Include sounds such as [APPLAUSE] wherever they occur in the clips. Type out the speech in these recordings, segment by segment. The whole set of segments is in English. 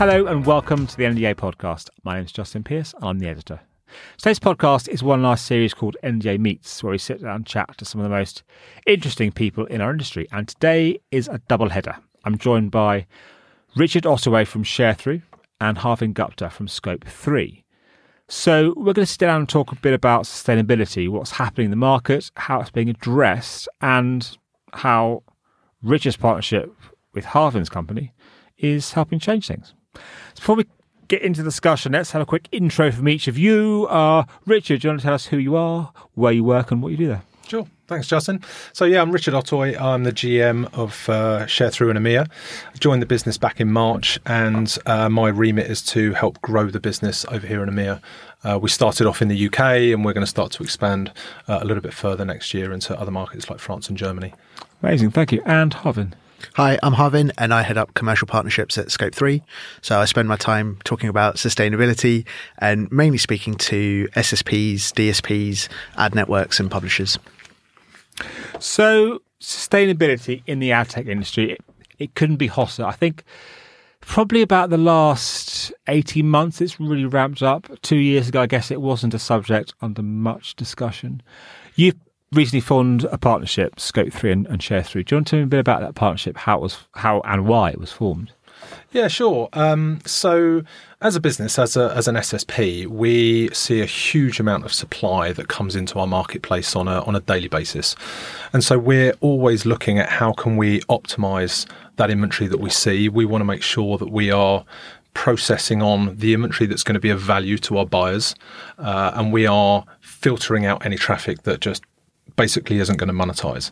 Hello and welcome to the NDA podcast. My name is Justin Pearce and I'm the editor. Today's podcast is one last series called NDA Meets, where we sit down and chat to some of the most interesting people in our industry. And today is a double header. I'm joined by Richard Ottaway from ShareThrough and Harvin Gupta from Scope 3. So we're going to sit down and talk a bit about sustainability, what's happening in the market, how it's being addressed, and how Richard's partnership with Harvin's company is helping change things. So before we get into the discussion, let's have a quick intro from each of you. Uh, Richard, do you want to tell us who you are, where you work, and what you do there? Sure. Thanks, Justin. So, yeah, I'm Richard Ottaway. I'm the GM of uh, ShareThrough and EMEA. I joined the business back in March, and uh, my remit is to help grow the business over here in EMEA. Uh, we started off in the UK, and we're going to start to expand uh, a little bit further next year into other markets like France and Germany. Amazing. Thank you. And Harvin. Hi, I'm Harvin and I head up commercial partnerships at Scope 3. So I spend my time talking about sustainability and mainly speaking to SSPs, DSPs, ad networks and publishers. So, sustainability in the ad tech industry, it, it couldn't be hotter. I think probably about the last 18 months, it's really ramped up. Two years ago, I guess it wasn't a subject under much discussion. You've recently formed a partnership, Scope 3 and, and Three. Do you want to tell me a bit about that partnership, how it was, how and why it was formed? Yeah, sure. Um, so, as a business, as a, as an SSP, we see a huge amount of supply that comes into our marketplace on a on a daily basis, and so we're always looking at how can we optimize that inventory that we see. We want to make sure that we are processing on the inventory that's going to be of value to our buyers, uh, and we are filtering out any traffic that just basically isn't going to monetize.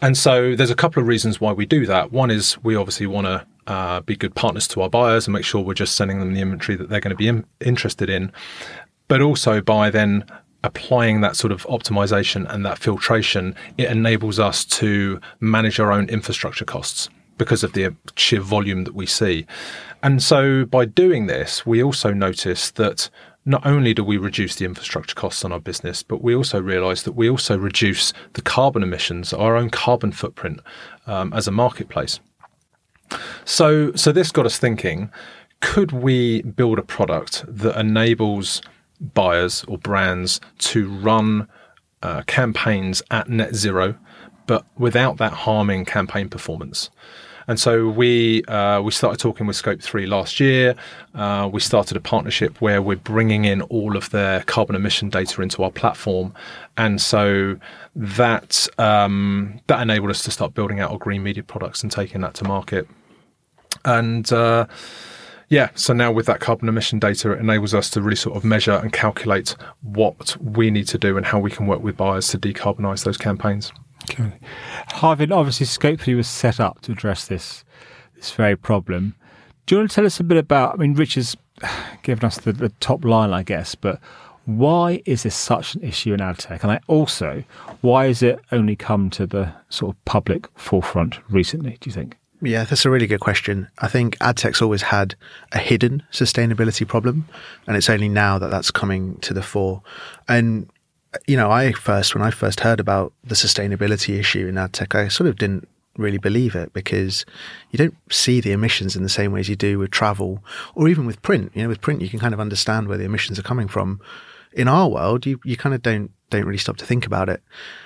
And so there's a couple of reasons why we do that. One is we obviously want to uh, be good partners to our buyers and make sure we're just sending them the inventory that they're going to be in, interested in. But also by then applying that sort of optimization and that filtration, it enables us to manage our own infrastructure costs because of the sheer volume that we see. And so by doing this, we also notice that not only do we reduce the infrastructure costs on our business, but we also realize that we also reduce the carbon emissions, our own carbon footprint um, as a marketplace. So, so this got us thinking: Could we build a product that enables buyers or brands to run uh, campaigns at net zero, but without that harming campaign performance? And so we uh, we started talking with Scope Three last year. Uh, we started a partnership where we're bringing in all of their carbon emission data into our platform, and so that um, that enabled us to start building out our green media products and taking that to market. And uh, yeah, so now with that carbon emission data, it enables us to really sort of measure and calculate what we need to do and how we can work with buyers to decarbonize those campaigns. Okay. Harvin, obviously, 3 was set up to address this this very problem. Do you want to tell us a bit about? I mean, Rich has [SIGHS] given us the, the top line, I guess, but why is this such an issue in ad tech? And I also, why has it only come to the sort of public forefront recently, do you think? Yeah, that's a really good question. I think ad tech's always had a hidden sustainability problem, and it's only now that that's coming to the fore. And you know, I first, when I first heard about the sustainability issue in ad tech, I sort of didn't really believe it because you don't see the emissions in the same way as you do with travel or even with print. You know, with print, you can kind of understand where the emissions are coming from. In our world, you, you kind of don't, don't really stop to think about it.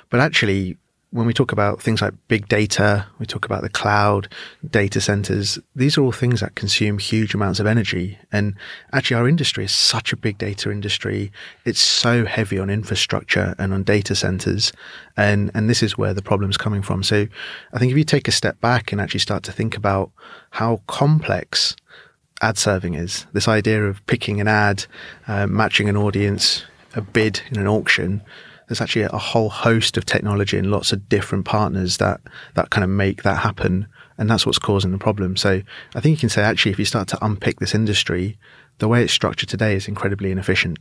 But actually, when we talk about things like big data, we talk about the cloud, data centers, these are all things that consume huge amounts of energy. And actually, our industry is such a big data industry. It's so heavy on infrastructure and on data centers. And, and this is where the problem's coming from. So I think if you take a step back and actually start to think about how complex ad serving is, this idea of picking an ad, uh, matching an audience, a bid in an auction, there's actually a whole host of technology and lots of different partners that that kind of make that happen. And that's what's causing the problem. So i think you can say actually if you start to unpick this industry the way it's structured today is incredibly inefficient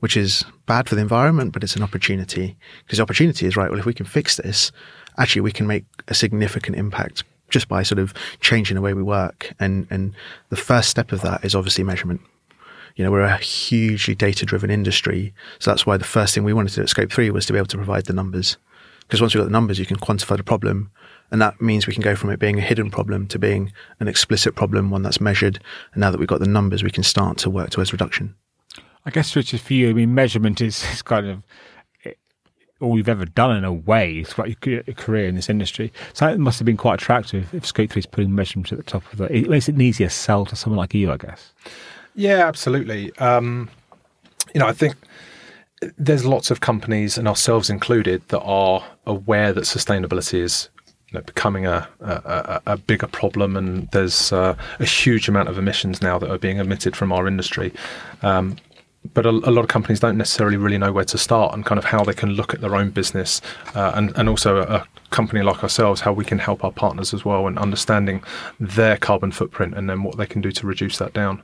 which is bad for the environment but it's an opportunity. Because the opportunity is right well if we can fix this actually we can make a significant impact just by sort of changing the way we work. And and the first step of that is obviously measurement you know, we're a hugely data driven industry. So that's why the first thing we wanted to do at Scope 3 was to be able to provide the numbers. Because once we've got the numbers, you can quantify the problem. And that means we can go from it being a hidden problem to being an explicit problem, one that's measured. And now that we've got the numbers, we can start to work towards reduction. I guess, Richard, for you, I mean, measurement is, [LAUGHS] is kind of eh, all you've ever done in a way throughout your career in this industry. So it must have been quite attractive if Scope 3 is putting measurement at the top of it. It makes it an easier sell to someone like you, I guess. Yeah, absolutely. Um, you know, I think there's lots of companies, and ourselves included, that are aware that sustainability is you know, becoming a, a, a, bigger problem, and there's uh, a huge amount of emissions now that are being emitted from our industry. Um, but a, a, lot of companies don't necessarily really know where to start and kind of how they can look at their own business, uh, and and also a, a, company like ourselves, how we can help our partners as well, and understanding their carbon footprint and then what they can do to reduce that down.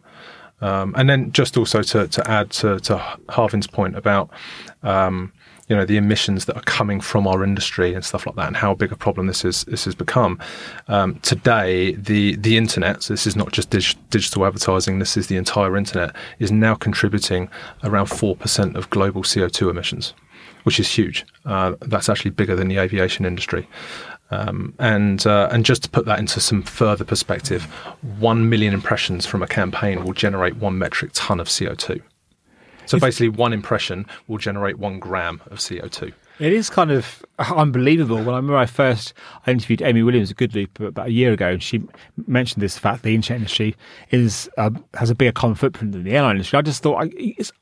Um, and then just also to, to add to, to Harvin's point about um, you know the emissions that are coming from our industry and stuff like that, and how big a problem this is this has become. Um, today, the the internet, so this is not just dig- digital advertising, this is the entire internet, is now contributing around four percent of global CO two emissions, which is huge. Uh, that's actually bigger than the aviation industry. Um, and uh, and just to put that into some further perspective, one million impressions from a campaign will generate one metric ton of CO two. So basically, one impression will generate one gram of CO2. It is kind of unbelievable. When I remember I first interviewed Amy Williams at Good-Loop about a year ago, and she mentioned this fact: the internet industry is uh, has a bigger carbon footprint than the airline industry. I just thought I,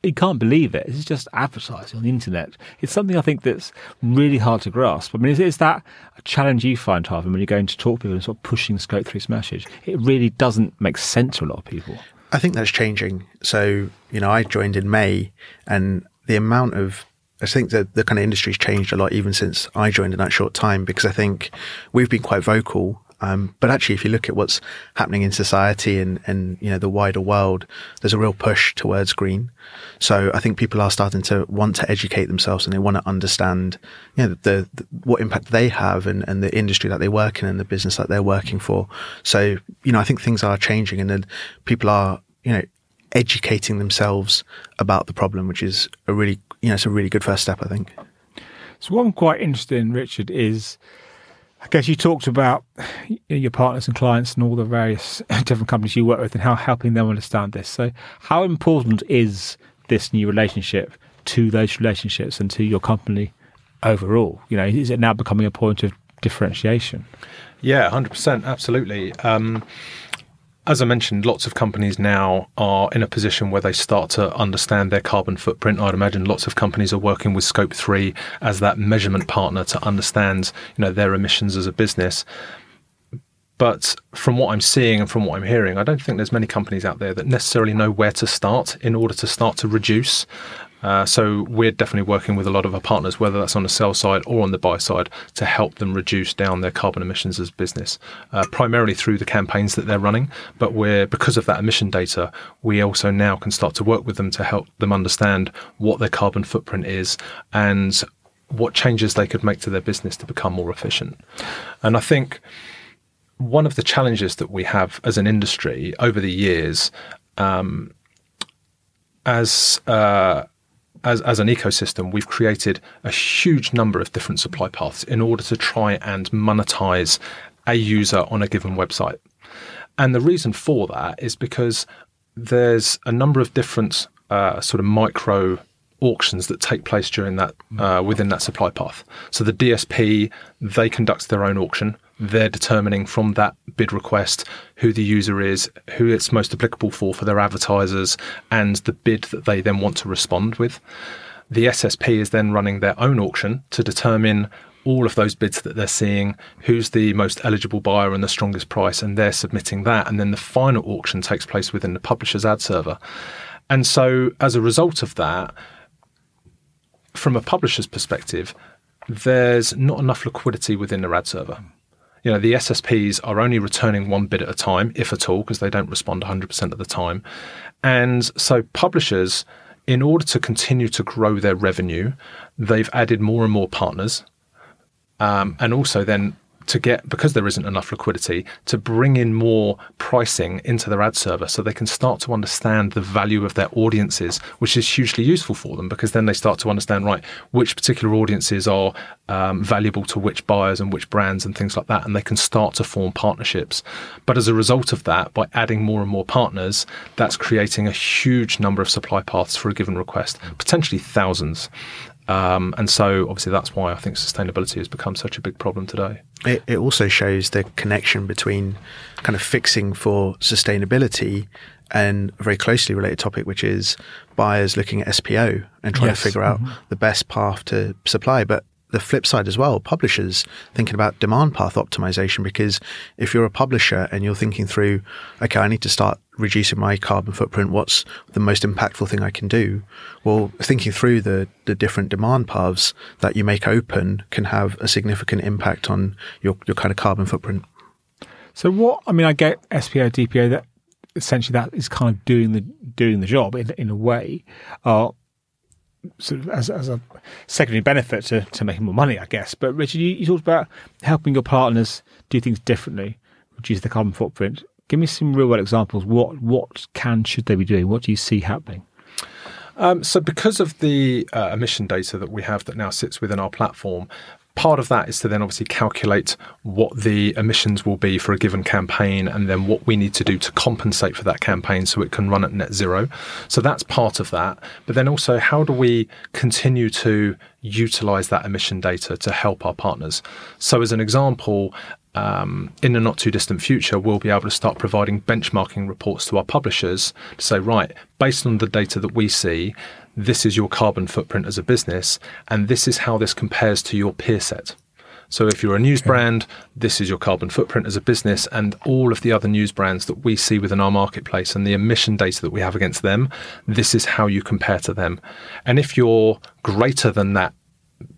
you can't believe it. It's just advertising on the internet. It's something I think that's really hard to grasp. I mean, is, is that a challenge you find, Harvin, when you're going to talk to people and sort of pushing scope through message? It really doesn't make sense to a lot of people. I think that's changing. So, you know, I joined in May and the amount of, I think that the kind of industry's changed a lot even since I joined in that short time because I think we've been quite vocal um, but actually, if you look at what's happening in society and, and, you know, the wider world, there's a real push towards green. So I think people are starting to want to educate themselves and they want to understand, you know, the, the, what impact they have and, and the industry that they work in and the business that they're working for. So, you know, I think things are changing and then people are, you know, educating themselves about the problem, which is a really, you know, it's a really good first step, I think. So what I'm quite interested in, Richard, is I guess you talked about your partners and clients and all the various [LAUGHS] different companies you work with and how helping them understand this. So, how important is this new relationship to those relationships and to your company overall? You know, is it now becoming a point of differentiation? Yeah, hundred percent, absolutely. Um, as I mentioned, lots of companies now are in a position where they start to understand their carbon footprint. I'd imagine lots of companies are working with Scope 3 as that measurement partner to understand, you know, their emissions as a business. But from what I'm seeing and from what I'm hearing, I don't think there's many companies out there that necessarily know where to start in order to start to reduce. Uh, so we're definitely working with a lot of our partners, whether that's on the sell side or on the buy side, to help them reduce down their carbon emissions as business, uh, primarily through the campaigns that they're running. But we're because of that emission data, we also now can start to work with them to help them understand what their carbon footprint is and what changes they could make to their business to become more efficient. And I think one of the challenges that we have as an industry over the years, um, as uh, as, as an ecosystem, we've created a huge number of different supply paths in order to try and monetize a user on a given website. And the reason for that is because there's a number of different uh, sort of micro auctions that take place during that uh, within that supply path. So the DSP they conduct their own auction they're determining from that bid request who the user is, who it's most applicable for for their advertisers, and the bid that they then want to respond with. The SSP is then running their own auction to determine all of those bids that they're seeing, who's the most eligible buyer and the strongest price, and they're submitting that. And then the final auction takes place within the publisher's ad server. And so, as a result of that, from a publisher's perspective, there's not enough liquidity within the ad server you know, the SSPs are only returning one bid at a time, if at all, because they don't respond 100% of the time. And so publishers, in order to continue to grow their revenue, they've added more and more partners. Um, and also then to get because there isn't enough liquidity to bring in more pricing into their ad server so they can start to understand the value of their audiences which is hugely useful for them because then they start to understand right which particular audiences are um, valuable to which buyers and which brands and things like that and they can start to form partnerships. But as a result of that by adding more and more partners that's creating a huge number of supply paths for a given request potentially thousands um, and so, obviously, that's why I think sustainability has become such a big problem today. It, it also shows the connection between kind of fixing for sustainability and a very closely related topic, which is buyers looking at SPO and trying Yes. to figure out Mhm. the best path to supply. But the flip side as well, publishers thinking about demand path optimization, because if you're a publisher and you're thinking through, okay, I need to start reducing my carbon footprint, what's the most impactful thing I can do? Well, thinking through the, the different demand paths that you make open can have a significant impact on your, your kind of carbon footprint. So what? I mean, I get SPO, DPO. That essentially that is kind of doing the doing the job in in a way, uh, sort of as as a secondary benefit to to making more money, I guess. But Richard, you, you talked about helping your partners do things differently, reduce the carbon footprint. Give me some real world examples. What what can should they be doing? What do you see happening? Um, so, because of the uh, emission data that we have that now sits within our platform, part of that is to then obviously calculate what the emissions will be for a given campaign and then what we need to do to compensate for that campaign so it can run at net zero. So, that's part of that. But then also, how do we continue to utilize that emission data to help our partners? So, as an example, um, in the not too distant future, we'll be able to start providing benchmarking reports to our publishers to say, right, based on the data that we see, this is your carbon footprint as a business, and this is how this compares to your peer set. So if you're a news brand, this is your carbon footprint as a business, and all of the other news brands that we see within our marketplace and the emission data that we have against them, this is how you compare to them. And if you're greater than that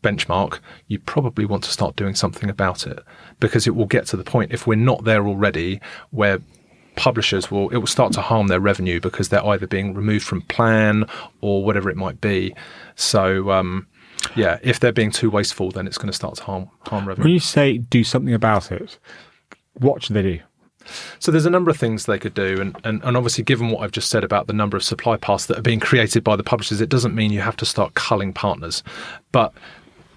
benchmark, you probably want to start doing something about it because it will get to the point if we're not there already where publishers will it will start to harm their revenue because they're either being removed from plan or whatever it might be. So um, yeah, if they're being too wasteful, then it's going to start to harm harm revenue. When you say do something about it, what should they do? So there's a number of things they could do, and, and, and obviously, given what I've just said about the number of supply paths that are being created by the publishers, it doesn't mean you have to start culling partners, but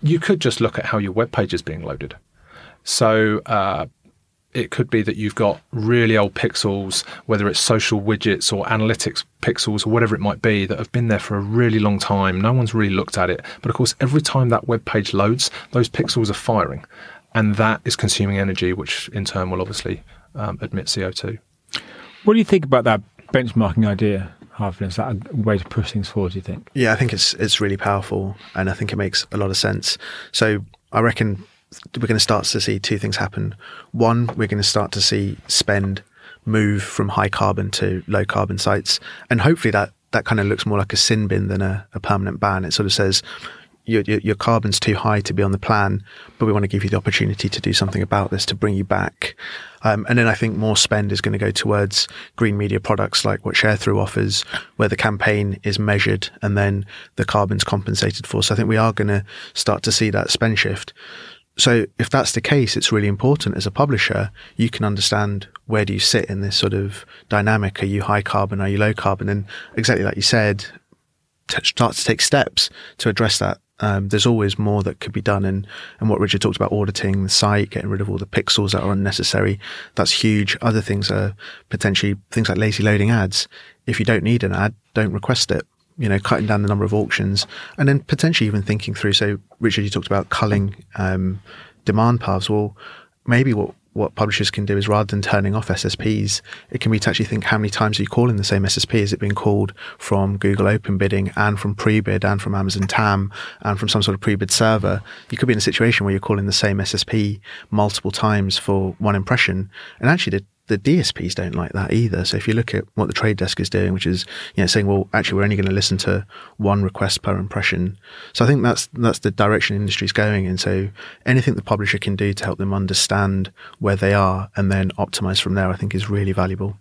you could just look at how your web page is being loaded. So uh, it could be that you've got really old pixels, whether it's social widgets or analytics pixels or whatever it might be, that have been there for a really long time. No one's really looked at it, but of course, every time that web page loads, those pixels are firing, and that is consuming energy, which in turn will obviously um, emit CO2. What do you think about that benchmarking idea, Harvey? Is that a way to push things forward? Do you think? Yeah, I think it's it's really powerful, and I think it makes a lot of sense. So I reckon we're going to start to see two things happen. One, we're going to start to see spend move from high carbon to low carbon sites, and hopefully that that kind of looks more like a sin bin than a, a permanent ban. It sort of says. Your, your, your carbon's too high to be on the plan, but we want to give you the opportunity to do something about this to bring you back. Um, and then I think more spend is going to go towards green media products like what ShareThrough offers, where the campaign is measured and then the carbon's compensated for. So I think we are going to start to see that spend shift. So if that's the case, it's really important as a publisher, you can understand where do you sit in this sort of dynamic. Are you high carbon? Are you low carbon? And exactly like you said, t- start to take steps to address that. Um, there's always more that could be done, and and what Richard talked about, auditing the site, getting rid of all the pixels that are unnecessary. That's huge. Other things are potentially things like lazy loading ads. If you don't need an ad, don't request it. You know, cutting down the number of auctions, and then potentially even thinking through. So, Richard, you talked about culling um, demand paths. Well, maybe what what publishers can do is rather than turning off SSPs, it can be to actually think how many times are you calling the same SSP? Is it being called from Google Open Bidding and from pre-bid and from Amazon TAM and from some sort of pre-bid server? You could be in a situation where you're calling the same SSP multiple times for one impression. And actually the the DSPs don't like that either. So if you look at what the trade desk is doing, which is you know saying, well, actually, we're only going to listen to one request per impression. So I think that's that's the direction the industry's going in. So anything the publisher can do to help them understand where they are and then optimize from there, I think is really valuable.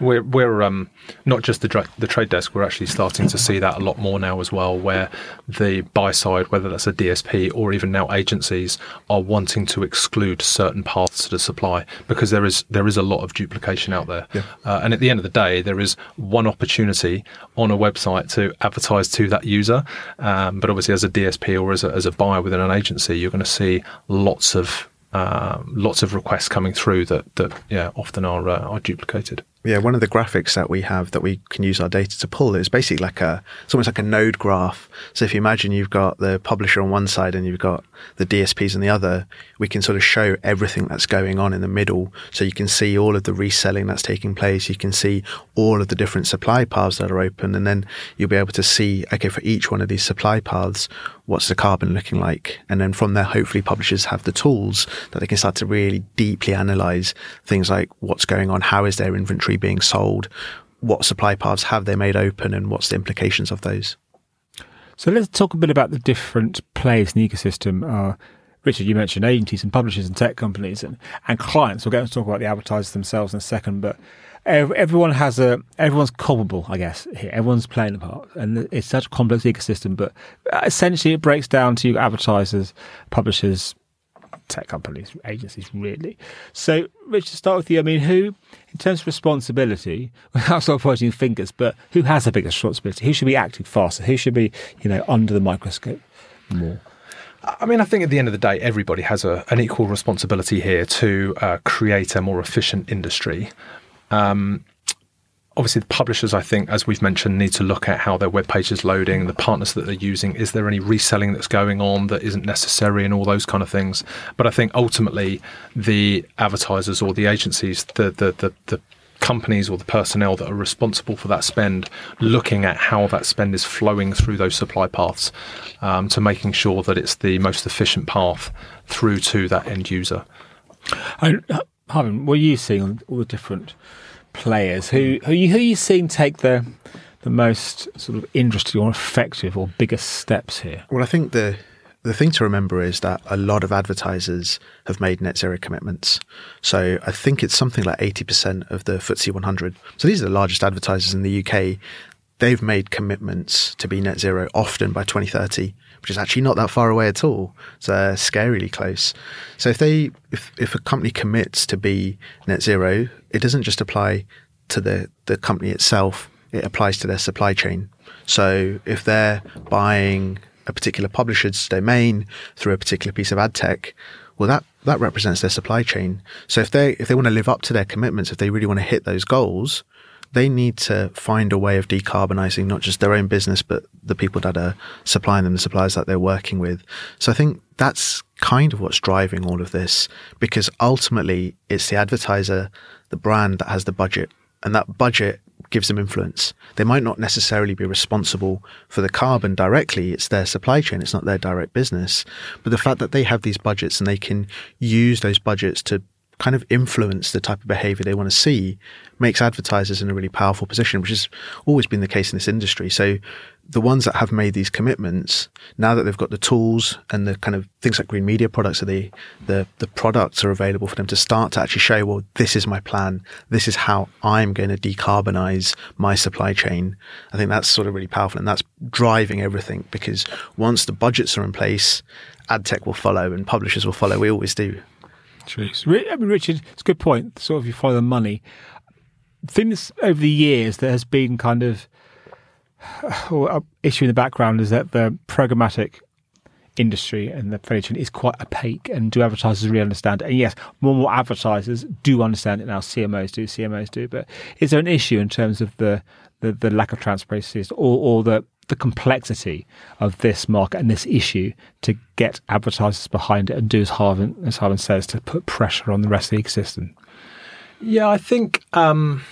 We're we're um, not just the dra- the trade desk. We're actually starting to see that a lot more now as well, where the buy side, whether that's a DSP or even now agencies, are wanting to exclude certain paths to the supply because there is there is a lot of duplication out there. Yeah. Uh, and at the end of the day, there is one opportunity on a website to advertise to that user. Um, but obviously, as a DSP or as a, as a buyer within an agency, you're going to see lots of um, lots of requests coming through that that yeah often are uh, are duplicated. Yeah, one of the graphics that we have that we can use our data to pull is basically like a, it's almost like a node graph. So if you imagine you've got the publisher on one side and you've got the DSPs on the other, we can sort of show everything that's going on in the middle. So you can see all of the reselling that's taking place. You can see all of the different supply paths that are open. And then you'll be able to see, okay, for each one of these supply paths, what's the carbon looking like? And then from there, hopefully publishers have the tools that they can start to really deeply analyze things like what's going on, how is their inventory being sold, what supply paths have they made open, and what's the implications of those. So let's talk a bit about the different players in the ecosystem. Uh, Richard, you mentioned agencies and publishers and tech companies and, and clients. We'll get to talk about the advertisers themselves in a second, but everyone has a everyone's culpable, I guess. Here, everyone's playing a part, and it's such a complex ecosystem. But essentially, it breaks down to advertisers, publishers, tech companies, agencies, really. So, Rich, to start with you. I mean, who, in terms of responsibility, without sort of pointing fingers, but who has the biggest responsibility? Who should be acting faster? Who should be, you know, under the microscope more? I mean, I think at the end of the day, everybody has a, an equal responsibility here to uh, create a more efficient industry. Um, obviously, the publishers, I think, as we've mentioned, need to look at how their web page is loading, the partners that they're using. Is there any reselling that's going on that isn't necessary, and all those kind of things? But I think ultimately, the advertisers or the agencies, the the the, the companies or the personnel that are responsible for that spend looking at how that spend is flowing through those supply paths um, to making sure that it's the most efficient path through to that end user. Uh, Harvin, what are you seeing on all the different players? Who who you, who you seeing take the the most sort of interesting or effective or biggest steps here? Well, I think the the thing to remember is that a lot of advertisers have made net zero commitments. So I think it's something like 80% of the FTSE 100. So these are the largest advertisers in the UK. They've made commitments to be net zero often by 2030, which is actually not that far away at all. It's uh, scarily close. So if they, if, if a company commits to be net zero, it doesn't just apply to the, the company itself. It applies to their supply chain. So if they're buying a particular publisher's domain through a particular piece of ad tech, well, that, that represents their supply chain. So if they, if they want to live up to their commitments, if they really want to hit those goals, they need to find a way of decarbonizing not just their own business, but the people that are supplying them, the suppliers that they're working with. So I think that's kind of what's driving all of this because ultimately it's the advertiser, the brand that has the budget and that budget gives them influence. They might not necessarily be responsible for the carbon directly. It's their supply chain. It's not their direct business. But the fact that they have these budgets and they can use those budgets to kind of influence the type of behavior they want to see makes advertisers in a really powerful position, which has always been the case in this industry. So the ones that have made these commitments, now that they've got the tools and the kind of things like green media products, the, the, the products are available for them to start to actually show, well, this is my plan. This is how I'm going to decarbonize my supply chain. I think that's sort of really powerful and that's driving everything because once the budgets are in place, ad tech will follow and publishers will follow. We always do. Jeez. I mean, Richard, it's a good point. Sort of you follow the money. Things over the years there has been kind of [SIGHS] or uh, issue in the background is that the programmatic industry and the chain is quite opaque and do advertisers really understand it? And yes, more and more advertisers do understand it now. CMOs do, CMOs do. But is there an issue in terms of the, the, the lack of transparency or, or the, the complexity of this market and this issue to get advertisers behind it and do as Harvin, as Harvin says, to put pressure on the rest of the ecosystem? Yeah, I think um,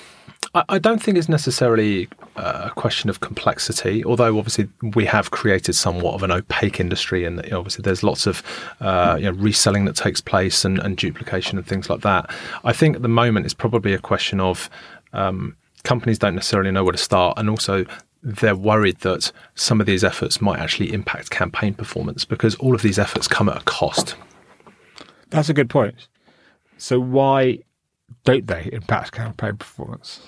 I, I, don't think it's necessarily a question of complexity. Although obviously we have created somewhat of an opaque industry, and you know, obviously there's lots of uh, you know, reselling that takes place and, and, duplication and things like that. I think at the moment it's probably a question of um, companies don't necessarily know where to start, and also they're worried that some of these efforts might actually impact campaign performance because all of these efforts come at a cost. That's a good point. So why don't they, impact campaign performance?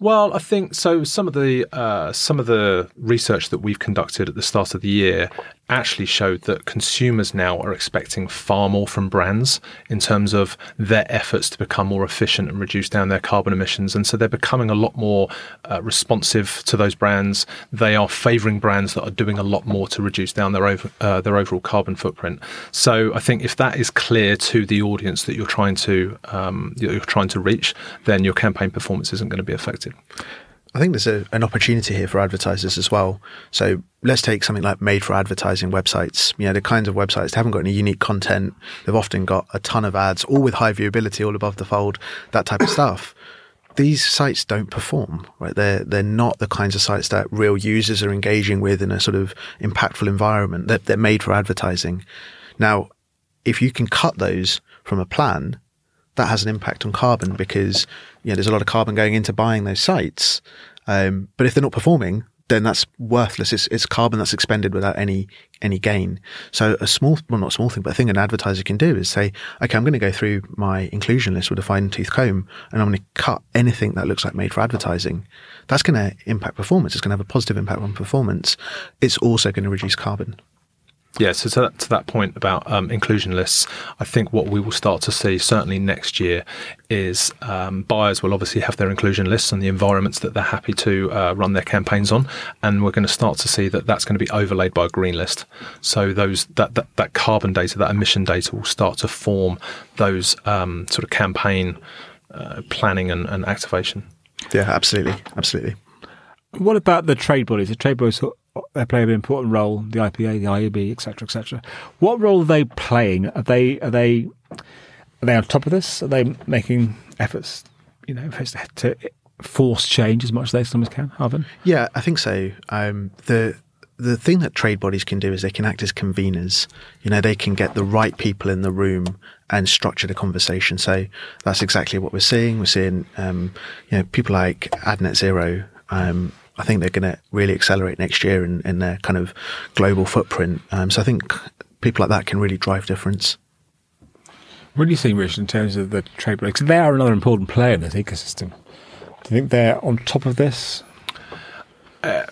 Well, I think so. Some of the uh, some of the research that we've conducted at the start of the year actually showed that consumers now are expecting far more from brands in terms of their efforts to become more efficient and reduce down their carbon emissions. And so they're becoming a lot more uh, responsive to those brands. They are favouring brands that are doing a lot more to reduce down their over, uh, their overall carbon footprint. So I think if that is clear to the audience that you're trying to um, you're trying to reach, then your campaign performance isn't going to be affected. I think there's a, an opportunity here for advertisers as well. So let's take something like made for advertising websites. You know, the kinds of websites that haven't got any unique content. They've often got a ton of ads, all with high viewability, all above the fold, that type of stuff. These sites don't perform, right? They're they're not the kinds of sites that real users are engaging with in a sort of impactful environment. They're, they're made for advertising. Now, if you can cut those from a plan, that has an impact on carbon because you know there's a lot of carbon going into buying those sites. Um, but if they're not performing, then that's worthless. It's, it's carbon that's expended without any any gain. So a small, well, not a small thing, but a thing an advertiser can do is say, okay, I'm going to go through my inclusion list with a fine tooth comb, and I'm going to cut anything that looks like made for advertising. That's going to impact performance. It's going to have a positive impact on performance. It's also going to reduce carbon. Yeah, so to that, to that point about um, inclusion lists, I think what we will start to see certainly next year is um, buyers will obviously have their inclusion lists and the environments that they're happy to uh, run their campaigns on, and we're going to start to see that that's going to be overlaid by a green list. So those that that, that carbon data, that emission data, will start to form those um, sort of campaign uh, planning and, and activation. Yeah, absolutely, absolutely. What about the trade bodies? The trade bodies they play an important role. The IPA, the IAB, etc., etc. What role are they playing? Are they are they are they on top of this? Are they making efforts, you know, to force change as much as they sometimes can? Harvin? Yeah, I think so. Um, the the thing that trade bodies can do is they can act as conveners. You know, they can get the right people in the room and structure the conversation. So that's exactly what we're seeing. We're seeing, um, you know, people like AdNet Zero um, I think they're going to really accelerate next year in, in their kind of global footprint. Um, so I think people like that can really drive difference. What do you think, Rich, in terms of the trade breaks? They are another important player in this ecosystem. Do you think they're on top of this? Uh,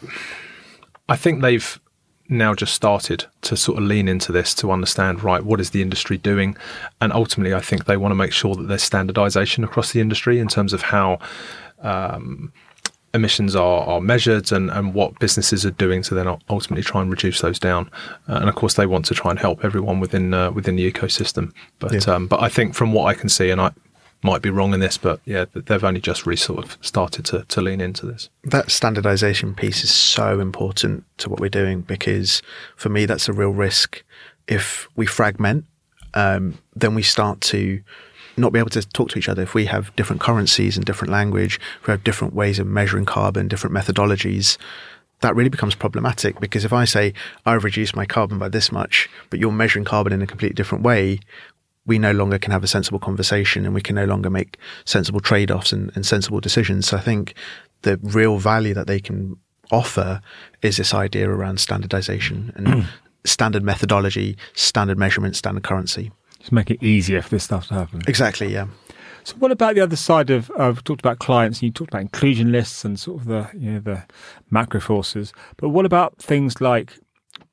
I think they've now just started to sort of lean into this to understand right what is the industry doing and ultimately i think they want to make sure that there's standardization across the industry in terms of how um, emissions are, are measured and, and what businesses are doing to then ultimately try and reduce those down. Uh, and of course, they want to try and help everyone within uh, within the ecosystem. But yeah. um, but I think from what I can see, and I might be wrong in this, but yeah, they've only just really sort of started to, to lean into this. That standardization piece is so important to what we're doing because for me, that's a real risk. If we fragment, um, then we start to not be able to talk to each other if we have different currencies and different language, if we have different ways of measuring carbon, different methodologies, that really becomes problematic because if I say I've reduced my carbon by this much, but you're measuring carbon in a completely different way, we no longer can have a sensible conversation and we can no longer make sensible trade offs and, and sensible decisions. So I think the real value that they can offer is this idea around standardization and [CLEARS THROAT] standard methodology, standard measurement, standard currency. Just make it easier for this stuff to happen. Exactly, yeah. So, what about the other side of? I've talked about clients, and you talked about inclusion lists and sort of the you know the macro forces. But what about things like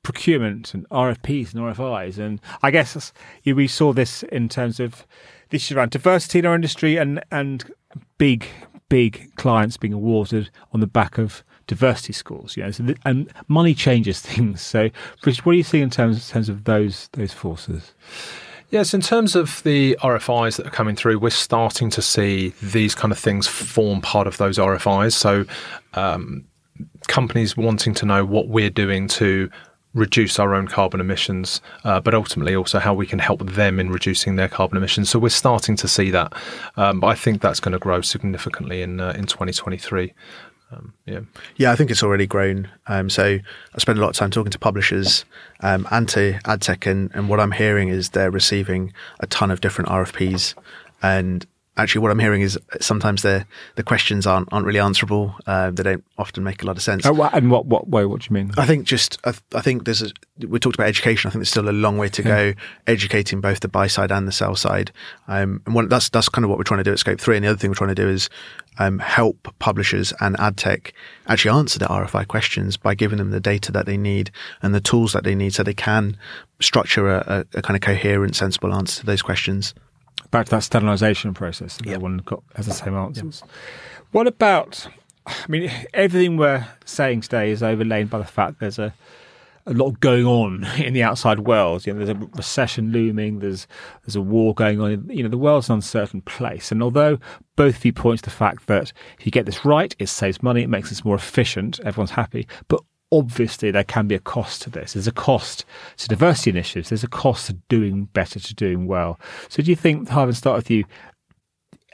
procurement and RFPs and RFIs? And I guess we saw this in terms of this is around diversity in our industry and and big big clients being awarded on the back of diversity scores. You know, so the, and money changes [LAUGHS] things. So, Rich, what do you see in terms in terms of those those forces? Yes, in terms of the RFIs that are coming through, we're starting to see these kind of things form part of those RFIs. So, um, companies wanting to know what we're doing to reduce our own carbon emissions, uh, but ultimately also how we can help them in reducing their carbon emissions. So we're starting to see that, um, but I think that's going to grow significantly in uh, in 2023. Um, yeah, yeah, I think it's already grown. Um, so I spend a lot of time talking to publishers um, and to adtech, and, and what I'm hearing is they're receiving a ton of different RFPs, and actually what I'm hearing is sometimes the the questions aren't aren't really answerable. Uh, they don't often make a lot of sense. Oh, and what what way? What do you mean? I think just I, I think there's a, we talked about education. I think there's still a long way to go educating both the buy side and the sell side. Um, and one, that's that's kind of what we're trying to do at Scope Three. And the other thing we're trying to do is um, help publishers and ad tech actually answer the RFI questions by giving them the data that they need and the tools that they need, so they can structure a, a, a kind of coherent, sensible answer to those questions. Back to that standardization process. Yep. Everyone got has the same answers. What about? I mean, everything we're saying today is overlain by the fact there's a a lot going on [LAUGHS] in the outside world. You know, there's a recession looming. There's there's a war going on. You know, the world's an uncertain place. And although both of you point to the fact that if you get this right, it saves money, it makes us more efficient, everyone's happy. But obviously, there can be a cost to this. There's a cost to diversity initiatives. There's a cost to doing better, to doing well. So, do you think, Harvin, start with you?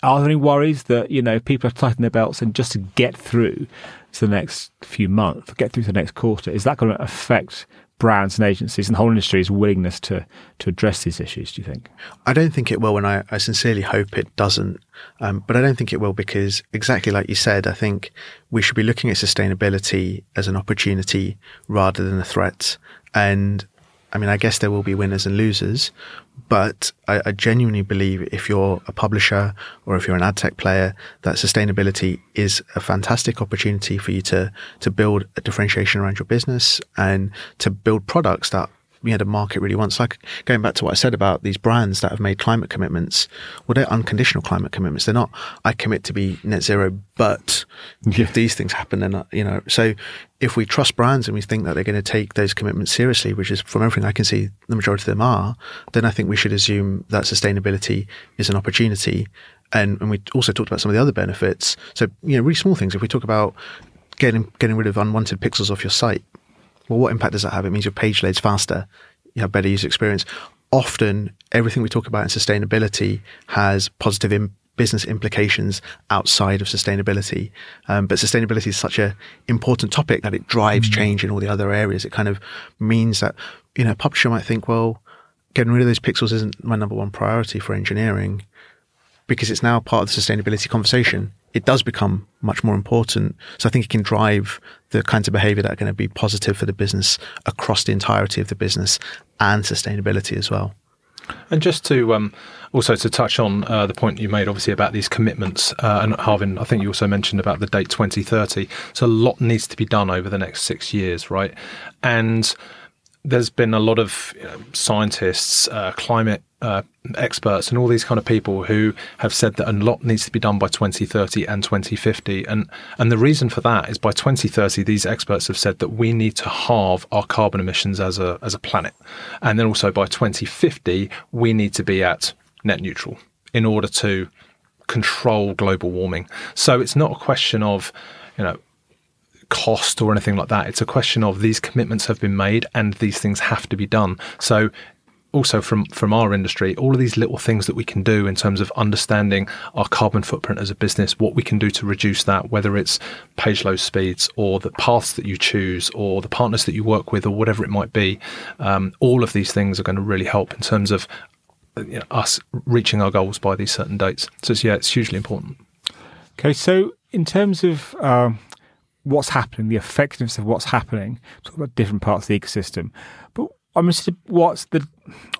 Are there any worries that you know people are tightening their belts and just to get through to the next few months, get through to the next quarter, is that going to affect brands and agencies and the whole industry's willingness to to address these issues? Do you think? I don't think it will, and I, I sincerely hope it doesn't. Um, but I don't think it will because, exactly like you said, I think we should be looking at sustainability as an opportunity rather than a threat. And I mean, I guess there will be winners and losers, but I, I genuinely believe if you're a publisher or if you're an ad tech player, that sustainability is a fantastic opportunity for you to to build a differentiation around your business and to build products that you know the market really wants. Like going back to what I said about these brands that have made climate commitments. Well, they're unconditional climate commitments. They're not. I commit to be net zero, but Yeah. if these things happen, then uh, you know. So if we trust brands and we think that they're going to take those commitments seriously, which is from everything I can see, the majority of them are, then I think we should assume that sustainability is an opportunity. And, and we also talked about some of the other benefits. So you know, really small things. If we talk about getting getting rid of unwanted pixels off your site, well, what impact does that have? It means your page loads faster, you have better user experience. Often, everything we talk about in sustainability has positive Im- business implications outside of sustainability. Um, but sustainability is such a important topic that it drives change in all the other areas. It kind of means that you know, a publisher might think, well, getting rid of those pixels isn't my number one priority for engineering because it's now part of the sustainability conversation, it does become much more important. So I think it can drive the kinds of behavior that are going to be positive for the business across the entirety of the business and sustainability as well. And just to um, also to touch on uh, the point you made, obviously about these commitments, uh, and Harvin, I think you also mentioned about the date 2030. So a lot needs to be done over the next six years, right? And there's been a lot of you know, scientists, uh, climate uh, experts, and all these kind of people who have said that a lot needs to be done by 2030 and 2050. And and the reason for that is by 2030, these experts have said that we need to halve our carbon emissions as a as a planet, and then also by 2050 we need to be at net neutral in order to control global warming. So it's not a question of you know cost or anything like that. It's a question of these commitments have been made and these things have to be done. So also from from our industry, all of these little things that we can do in terms of understanding our carbon footprint as a business, what we can do to reduce that, whether it's page load speeds or the paths that you choose or the partners that you work with or whatever it might be, um, all of these things are going to really help in terms of you know, us reaching our goals by these certain dates. So yeah, it's hugely important. Okay, so in terms of um, what's happening, the effectiveness of what's happening, talk about different parts of the ecosystem. But I'm interested, what's the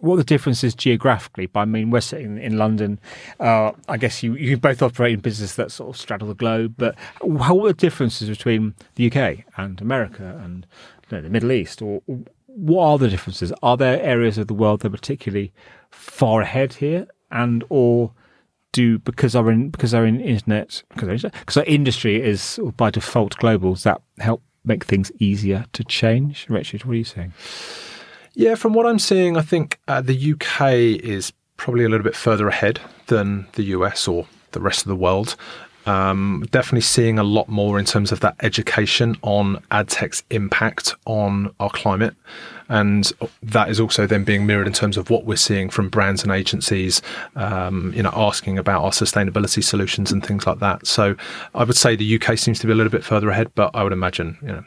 what the differences geographically? But I mean, we're sitting in London. Uh, I guess you you both operate in business that sort of straddle the globe. But how are the differences between the UK and America and you know, the Middle East? Or what are the differences? Are there areas of the world that are particularly far ahead here, and or do because our in, because our in internet because our, because our industry is by default global, does that help make things easier to change? Richard, what are you saying? Yeah, from what I'm seeing, I think uh, the UK is probably a little bit further ahead than the US or the rest of the world. Um, definitely seeing a lot more in terms of that education on ad tech's impact on our climate. And that is also then being mirrored in terms of what we're seeing from brands and agencies, um, you know, asking about our sustainability solutions and things like that. So I would say the UK seems to be a little bit further ahead, but I would imagine, you know,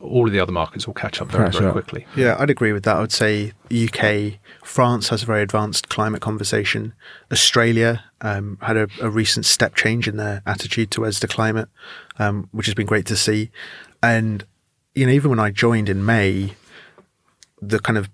all of the other markets will catch up very, Catch very up. quickly. Yeah, I'd agree with that. I would say UK, France has a very advanced climate conversation. Australia um, had a, a recent step change in their attitude towards the climate, um, which has been great to see. And you know, even when I joined in May, the kind of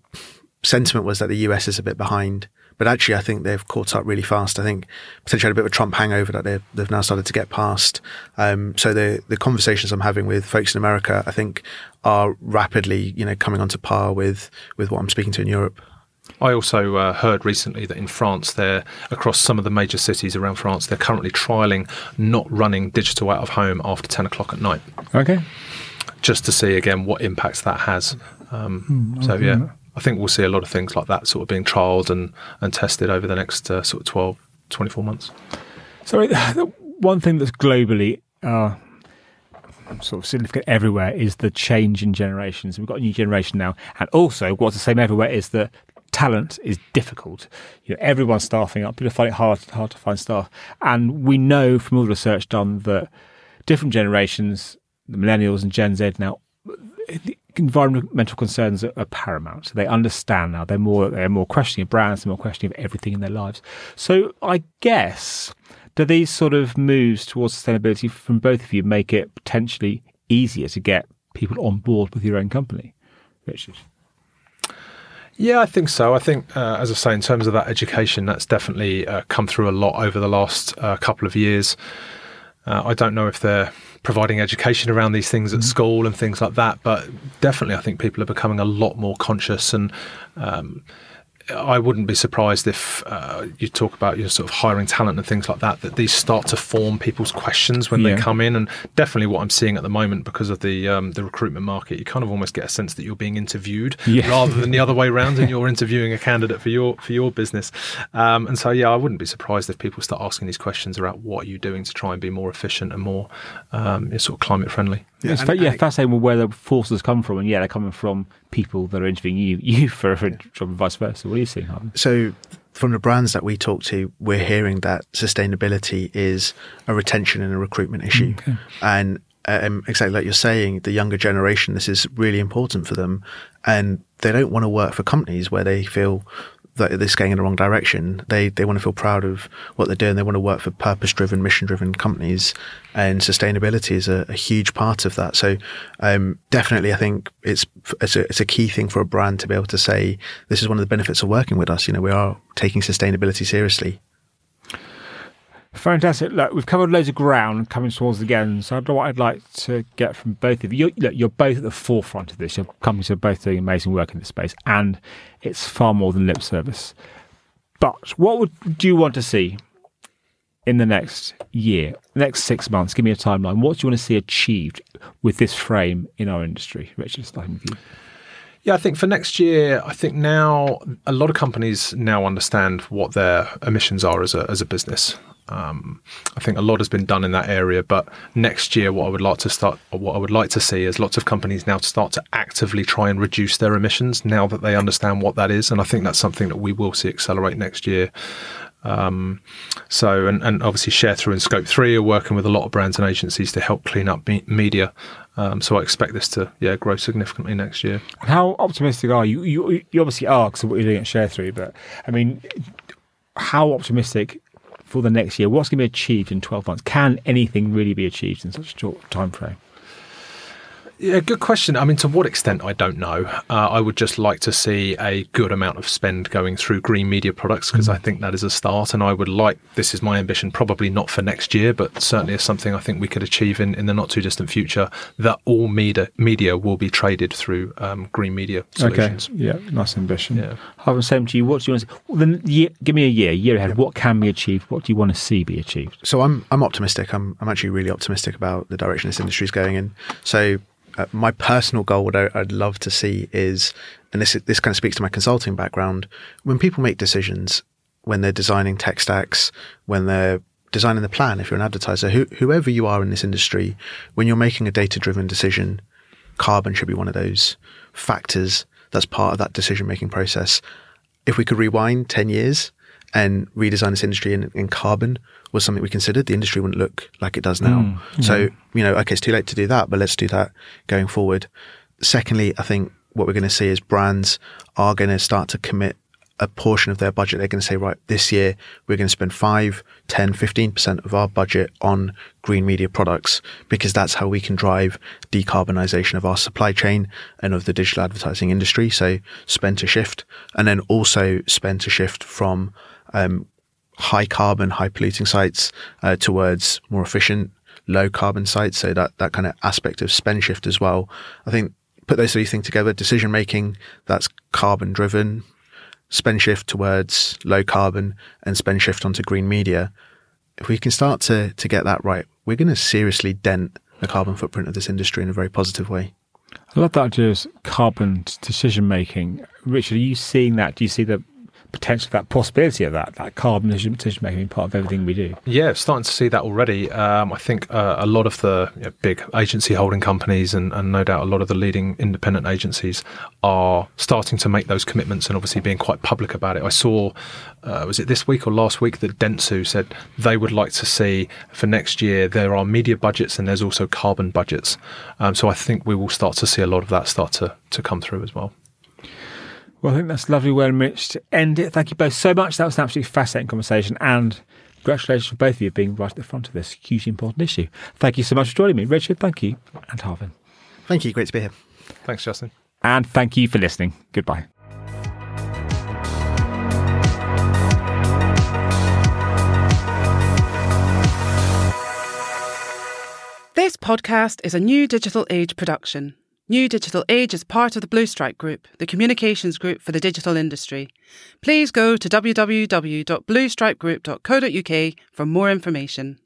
sentiment was that the US is a bit behind. But actually, I think they've caught up really fast. I think potentially had a bit of a Trump hangover that they've, they've now started to get past. Um, so the the conversations I'm having with folks in America, I think, are rapidly, you know, coming onto par with with what I'm speaking to in Europe. I also uh, heard recently that in France, they're across some of the major cities around France, they're currently trialing not running digital out of home after 10 o'clock at night, Okay. just to see again what impacts that has. Um, so, yeah, I think we'll see a lot of things like that sort of being trialed and, and tested over the next uh, sort of 12, 24 months. So one thing that's globally uh, sort of significant everywhere is the change in generations. We've got a new generation now, and also what's the same everywhere is that talent is difficult. You know, everyone's staffing up. People find it hard hard to find staff, and we know from all the research done that different generations, the millennials and Gen Z now, environmental concerns are, are paramount. They understand now. They're more they're more questioning of brands, they're more questioning of everything in their lives. So I guess do these sort of moves towards sustainability from both of you make it potentially easier to get people on board with your own company, Richard? Yeah, I think so. I think, uh, as I say, in terms of that education, that's definitely uh, come through a lot over the last uh, couple of years. Uh, I don't know if they're providing education around these things at school and things like that, but definitely, I think people are becoming a lot more conscious. And um, I wouldn't be surprised if uh, you talk about your sort of hiring talent and things like that, that these start to form people's questions when Yeah. they come in. And definitely, what I'm seeing at the moment because of the um, the recruitment market, you kind of almost get a sense that you're being interviewed Yeah. [LAUGHS] rather than the other way around, and [LAUGHS] you're interviewing a candidate for your for your business. Um, and so, yeah, I wouldn't be surprised if people start asking these questions about what are you doing to try and be more efficient and more um, sort of climate friendly. It's and- fa- yeah, fascinating where the forces come from, and yeah, they're coming from people that are interviewing you, [LAUGHS] you for a job, and vice versa. What are you seeing, Harvey? So, from the brands that we talk to, we're hearing that sustainability is a retention and a recruitment issue. And um, exactly like you're saying, the younger generation, this is really important for them. And they don't want to work for companies where they feel that this is going in the wrong direction. They they want to feel proud of what they're doing. They want to work for purpose driven, mission driven companies, and sustainability is a, a huge part of that. So um, definitely, I think it's it's a, it's a key thing for a brand to be able to say this is one of the benefits of working with us. You know, we are taking sustainability seriously. Fantastic. Look, we've covered loads of ground coming towards the end. So, I don't know what I'd like to get from both of you. You're, look, you're both at the forefront of this. Your companies are both doing amazing work in this space, and it's far more than lip service. But what would do you want to see in the next year, next six months? Give me a timeline. What do you want to see achieved with this frame in our industry? Richard, starting with you. Yeah, I think for next year, I think now a lot of companies now understand what their emissions are as a as a business. Um, I think a lot has been done in that area, but next year, what I would like to start, what I would like to see, is lots of companies now start to actively try and reduce their emissions now that they understand what that is, and I think that's something that we will see accelerate next year. Um, so, and, and obviously, Sharethrough and Scope3 are working with a lot of brands and agencies to help clean up me- media. Um, so, I expect this to yeah grow significantly next year. How optimistic are you? You, you obviously are because of what you're doing at Sharethrough, but I mean, how optimistic for the next year? What's going to be achieved in 12 months? Can anything really be achieved in such a short time frame? Yeah, good question. I mean, to what extent, I don't know. Uh, I would just like to see a good amount of spend going through green media products because I think that is a start. And I would like, this is my ambition, probably not for next year, but certainly is something I think we could achieve in, in the not too distant future that all media, media will be traded through um, green media solutions. Okay, yeah, nice ambition. Yeah. Have the same to you. What do you want to see? Well, then, year, give me a year, year ahead. What can be achieved? What do you want to see be achieved? So I'm I'm optimistic. I'm I'm actually really optimistic about the direction this industry is going in. So uh, my personal goal, what I, I'd love to see is, and this this kind of speaks to my consulting background. When people make decisions, when they're designing tech stacks, when they're designing the plan, if you're an advertiser, who, whoever you are in this industry, when you're making a data driven decision, carbon should be one of those factors that's part of that decision making process. If we could rewind 10 years and redesign this industry in, in carbon was something we considered, the industry wouldn't look like it does now. Mm, so, you know, okay, it's too late to do that, but let's do that going forward. Secondly, I think what we're going to see is brands are going to start to commit a portion of their budget. They're going to say, right, this year we're going to spend 5, 10, 15% of our budget on green media products because that's how we can drive decarbonisation of our supply chain and of the digital advertising industry. So spend to shift and then also spend to shift from um, high carbon, high polluting sites uh, towards more efficient, low carbon sites. So that, that kind of aspect of spend shift as well. I think put those three things together, decision making that's carbon driven, spend shift towards low carbon and spend shift onto green media. If we can start to, to get that right, we're going to seriously dent the carbon footprint of this industry in a very positive way. I love that idea of carbon decision making. Richard, are you seeing that? Do you see the potential, that possibility of that, that carbon decision making part of everything we do. Yeah, starting to see that already. Um, I think uh, a lot of the you know, big agency holding companies and, and, no doubt a lot of the leading independent agencies are starting to make those commitments and obviously being quite public about it. I saw, uh, was it this week or last week, that Dentsu said they would like to see for next year there are media budgets and there's also carbon budgets. Um, so I think we will start to see a lot of that start to, to come through as well. Well, I think that's a lovely way in which to end it. Thank you both so much. That was an absolutely fascinating conversation. And congratulations for both of you being right at the front of this hugely important issue. Thank you so much for joining me. Richard, thank you. And Harvin. Thank you. Great to be here. Thanks, Justin. And thank you for listening. Goodbye. This podcast is a new digital age production. New Digital Age is part of the Bluestripe Group, the communications group for the digital industry. Please go to www.bluestripegroup.co.uk for more information.